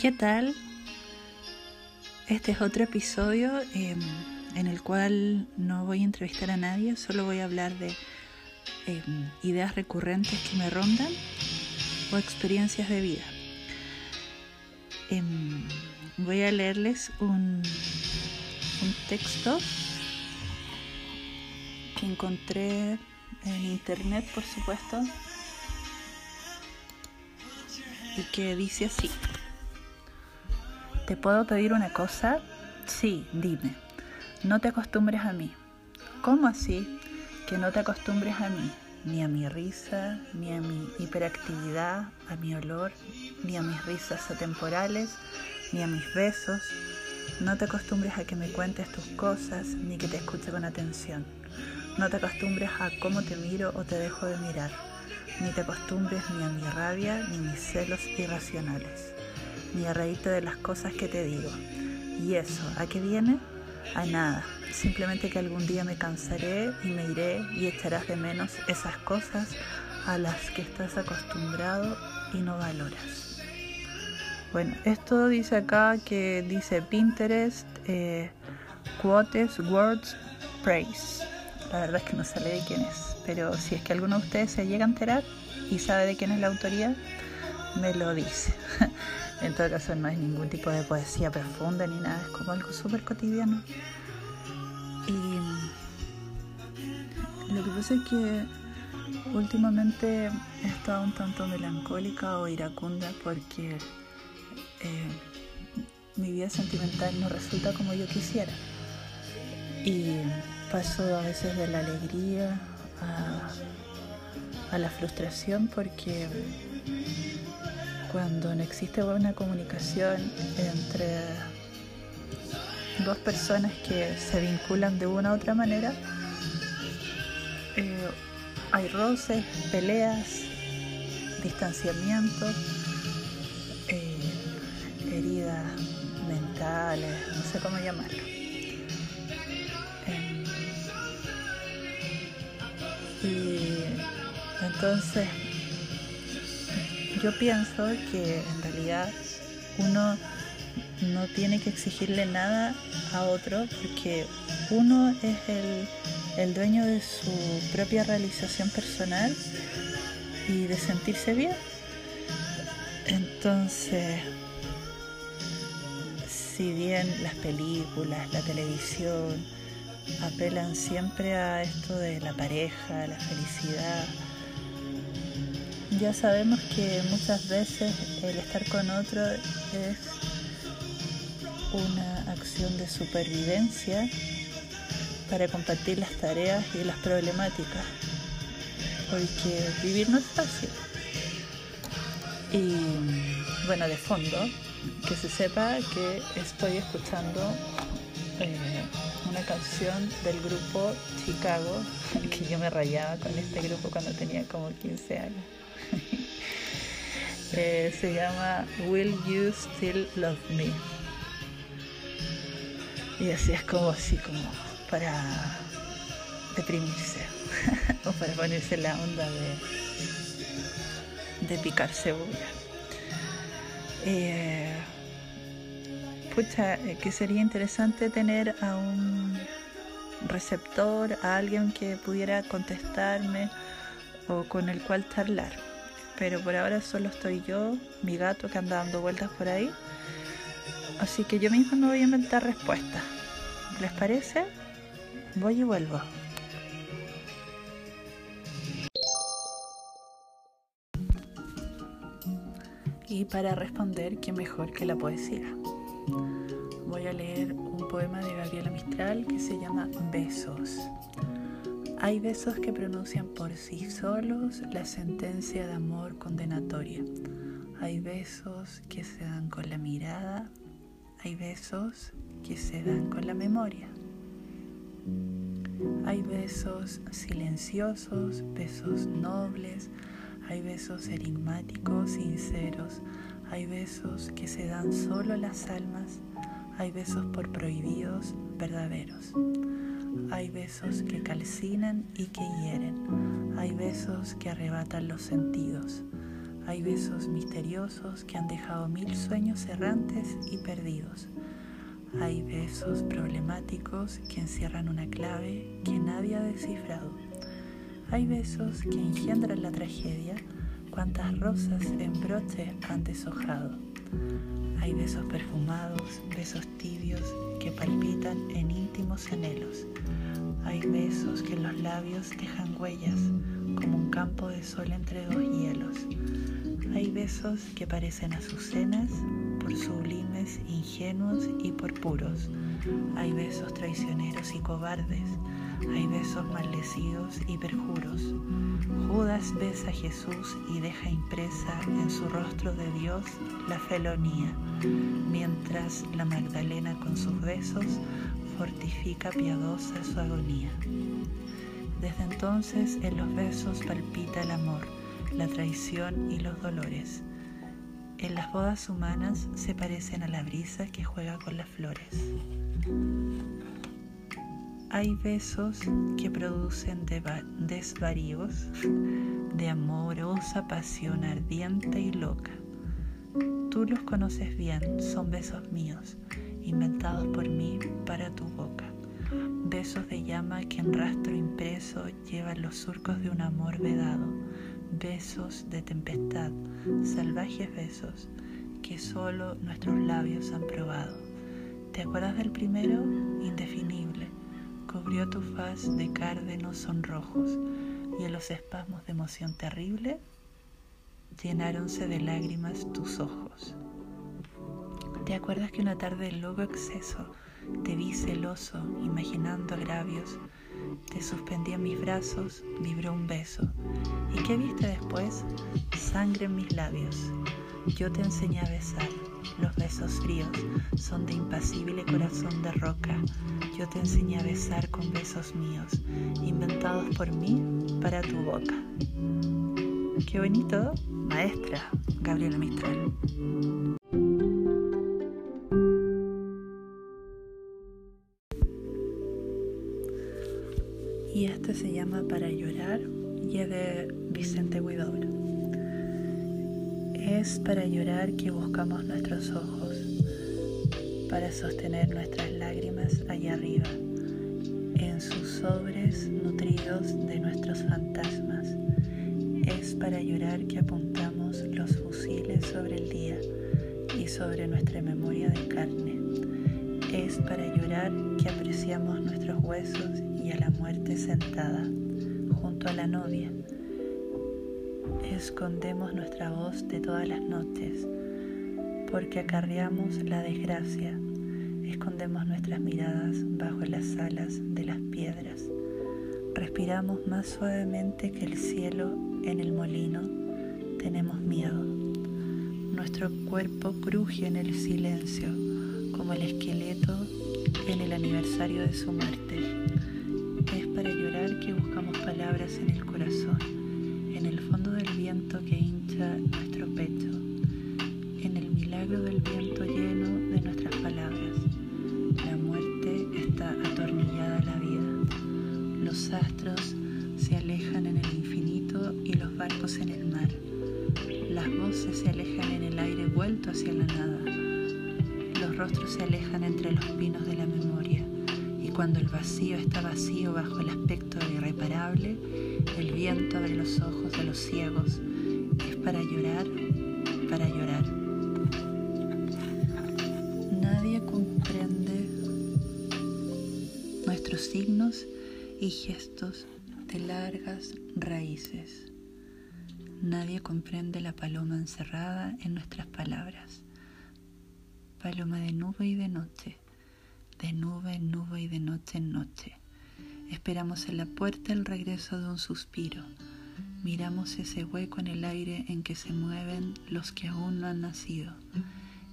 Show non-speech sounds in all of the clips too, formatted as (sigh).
¿Qué tal? Este es otro episodio eh, en el cual no voy a entrevistar a nadie, solo voy a hablar de eh, ideas recurrentes que me rondan o experiencias de vida. Eh, voy a leerles un texto que encontré en internet, por supuesto, y que dice así. ¿Te puedo pedir una cosa? Sí, dime. No te acostumbres a mí. ¿Cómo así? Que no te acostumbres a mí, ni a mi risa, ni a mi hiperactividad, a mi olor, ni a mis risas atemporales, ni a mis besos. No te acostumbres a que me cuentes tus cosas, ni que te escuche con atención. No te acostumbres a cómo te miro o te dejo de mirar. Ni te acostumbres ni a mi rabia, ni mis celos irracionales ni a reírte de las cosas que te digo. ¿Y eso a qué viene? A nada. Simplemente que algún día me cansaré y me iré y echarás de menos esas cosas a las que estás acostumbrado y no valoras. Bueno, esto dice acá que dice Pinterest, eh, Quotes, Words, Praise. La verdad es que no sale de quién es, pero si es que alguno de ustedes se llega a enterar y sabe de quién es la autoría, me lo dice. (laughs) En todo caso no es ningún tipo de poesía profunda ni nada, es como algo súper cotidiano. Y lo que pasa es que últimamente he estado un tanto melancólica o iracunda porque eh, mi vida sentimental no resulta como yo quisiera. Y paso a veces de la alegría a, a la frustración porque cuando no existe buena comunicación entre dos personas que se vinculan de una u otra manera, eh, hay roces, peleas, distanciamiento, eh, heridas mentales, no sé cómo llamarlo. Em, y entonces yo pienso que en realidad uno no tiene que exigirle nada a otro porque uno es el, dueño de su propia realización personal y de sentirse bien. Entonces, si bien las películas, la televisión apelan siempre a esto de la pareja, la felicidad, ya sabemos que muchas veces el estar con otro es una acción de supervivencia para compartir las tareas y las problemáticas, porque vivir no es fácil. Y bueno, de fondo, que se sepa que estoy escuchando eh, una canción del grupo Chicago, (laughs) que yo me rayaba con este grupo cuando tenía como 15 años. Eh, se llama Will You Still Love Me? Y así es como así como para deprimirse (laughs) o para ponerse la onda de, de picar cebolla. Eh, pucha, eh, que sería interesante tener a un receptor, a alguien que pudiera contestarme o con el cual charlar pero por ahora solo estoy yo, mi gato que anda dando vueltas por ahí. Así que yo misma me voy a inventar respuestas. ¿Les parece? Voy y vuelvo. Y para responder, ¿qué mejor que la poesía? Voy a leer un poema de Gabriela Mistral que se llama Besos. Hay besos que pronuncian por sí solos la sentencia de amor condenatoria. Hay besos que se dan con la mirada. Hay besos que se dan con la memoria. Hay besos silenciosos, besos nobles, hay besos enigmáticos, sinceros, hay besos que se dan solo las almas, hay besos por prohibidos, verdaderos. Hay besos que calcinan y que hieren. Hay besos que arrebatan los sentidos. Hay besos misteriosos que han dejado mil sueños errantes y perdidos. Hay besos problemáticos que encierran una clave que nadie ha descifrado. Hay besos que engendran la tragedia, cuantas rosas en broche han deshojado. Hay besos perfumados, besos tibios en íntimos anhelos. Hay besos que en los labios dejan huellas, como un campo de sol entre dos hielos. Hay besos que parecen azucenas, por sublimes, ingenuos y por puros. Hay besos traicioneros y cobardes. Hay besos maldecidos y perjuros. Judas besa a Jesús y deja impresa en su rostro de Dios la felonía, mientras la Magdalena con sus besos fortifica piadosa su agonía. Desde entonces en los besos palpita el amor, la traición y los dolores. En las bodas humanas se parecen a la brisa que juega con las flores. Hay besos que producen desvaríos de amorosa pasión ardiente y loca. Tú los conoces bien, son besos míos, inventados por mí para tu boca. Besos de llama que en rastro impreso llevan los surcos de un amor vedado. Besos de tempestad, salvajes besos que solo nuestros labios han probado. ¿Te acuerdas del primero? Indefinible. Cubrió tu faz de cárdenos sonrojos y en los espasmos de emoción terrible llenáronse de lágrimas tus ojos. ¿Te acuerdas que una tarde de loco exceso te vi celoso, imaginando agravios? Te suspendí en mis brazos, vibró un beso. ¿Y qué viste después? Sangre en mis labios. Yo te enseñé a besar. Los besos fríos son de impasible corazón de roca. Yo te enseñé a besar con besos míos, inventados por mí para tu boca. Qué bonito, maestra Gabriela Mistral. y este se llama Para llorar y es de Vicente Huidobro. Es para llorar que buscamos nuestros ojos, para sostener nuestras lágrimas allá arriba, en sus sobres nutridos de nuestros fantasmas. Es para llorar que apuntamos los fusiles sobre el día y sobre nuestra memoria de carne. Es para llorar que apreciamos nuestros huesos y a la muerte sentada junto a la novia. Escondemos nuestra voz de todas las noches porque acarreamos la desgracia. Escondemos nuestras miradas bajo las alas de las piedras. Respiramos más suavemente que el cielo en el molino. Tenemos miedo. Nuestro cuerpo cruje en el silencio como el esqueleto en el aniversario de su muerte para llorar que buscamos palabras en el corazón, en el fondo del viento que hincha nuestro pecho, en el milagro del viento lleno de nuestras palabras. La muerte está atornillada a la vida. Los astros se alejan en el infinito y los barcos en el mar. Las voces se alejan en el aire vuelto hacia la nada. Los rostros se alejan entre los pinos de la memoria cuando el vacío está vacío bajo el aspecto irreparable, el viento abre los ojos de los ciegos. Es para llorar, para llorar. Nadie comprende nuestros signos y gestos de largas raíces. Nadie comprende la paloma encerrada en nuestras palabras. Paloma de nube y de noche de nube en nube y de noche en noche. Esperamos en la puerta el regreso de un suspiro. Miramos ese hueco en el aire en que se mueven los que aún no han nacido.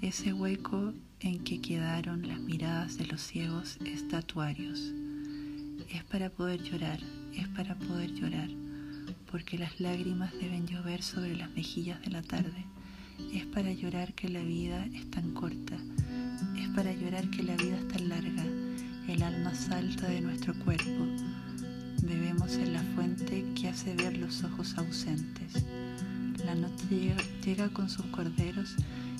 Ese hueco en que quedaron las miradas de los ciegos estatuarios. Es para poder llorar, es para poder llorar, porque las lágrimas deben llover sobre las mejillas de la tarde. Es para llorar que la vida es tan corta es para llorar que la vida es tan larga, el alma salta de nuestro cuerpo. Bebemos en la fuente que hace ver los ojos ausentes. La noche llega con sus corderos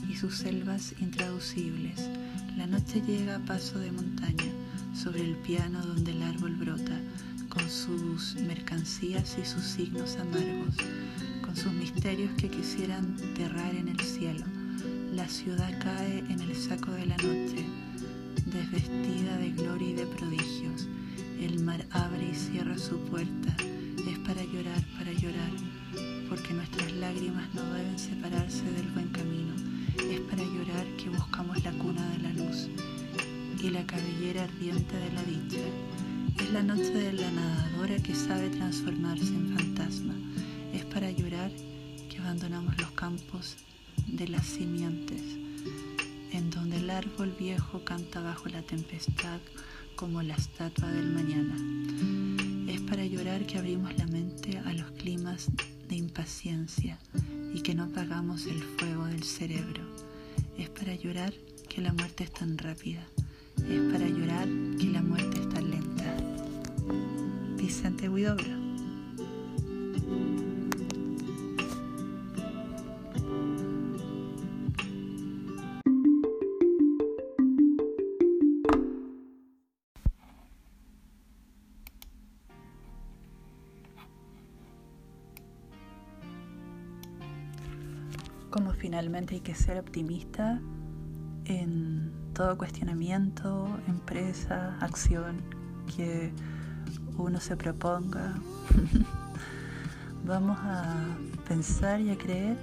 y sus selvas intraducibles. La noche llega a paso de montaña, sobre el piano donde el árbol brota, con sus mercancías y sus signos amargos, con sus misterios que quisieran enterrar en el cielo. La ciudad cae en el saco de la noche, desvestida de gloria y de prodigios. El mar abre y cierra su puerta. Es para llorar, para llorar, porque nuestras lágrimas no deben separarse del buen camino. Es para llorar que buscamos la cuna de la luz y la cabellera ardiente de la dicha. Es la noche de la nadadora que sabe transformarse en fantasma. Es para llorar que abandonamos los campos de las simientes, en donde el árbol viejo canta bajo la tempestad como la estatua del mañana. Es para llorar que abrimos la mente a los climas de impaciencia y que no apagamos el fuego del cerebro. Es para llorar que la muerte es tan rápida. Es para llorar que la muerte es tan lenta. Vicente Huidobro. Finalmente hay que ser optimista en todo cuestionamiento, empresa, acción que uno se proponga. (laughs) Vamos a pensar y a creer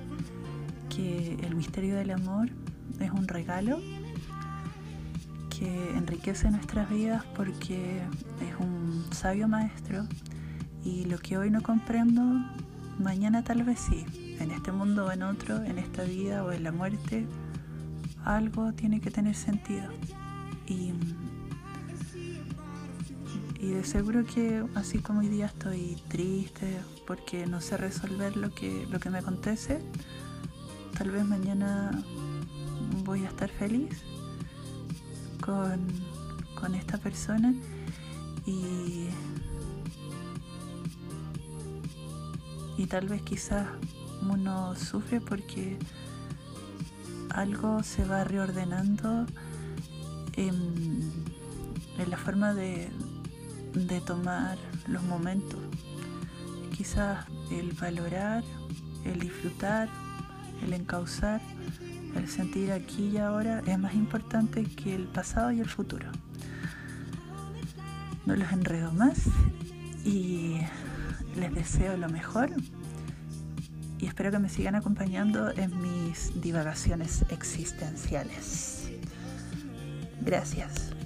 que el misterio del amor es un regalo que enriquece nuestras vidas porque es un sabio maestro y lo que hoy no comprendo, mañana tal vez sí en este mundo o en otro, en esta vida o en la muerte, algo tiene que tener sentido. Y, y de seguro que así como hoy día estoy triste porque no sé resolver lo que, lo que me acontece, tal vez mañana voy a estar feliz con, con esta persona y, y tal vez quizás uno sufre porque algo se va reordenando en, la forma de, de tomar los momentos. Quizás el valorar, el disfrutar, el encauzar, el sentir aquí y ahora es más importante que el pasado y el futuro. No los enredo más y les deseo lo mejor y espero que me sigan acompañando en mis divagaciones existenciales. Gracias.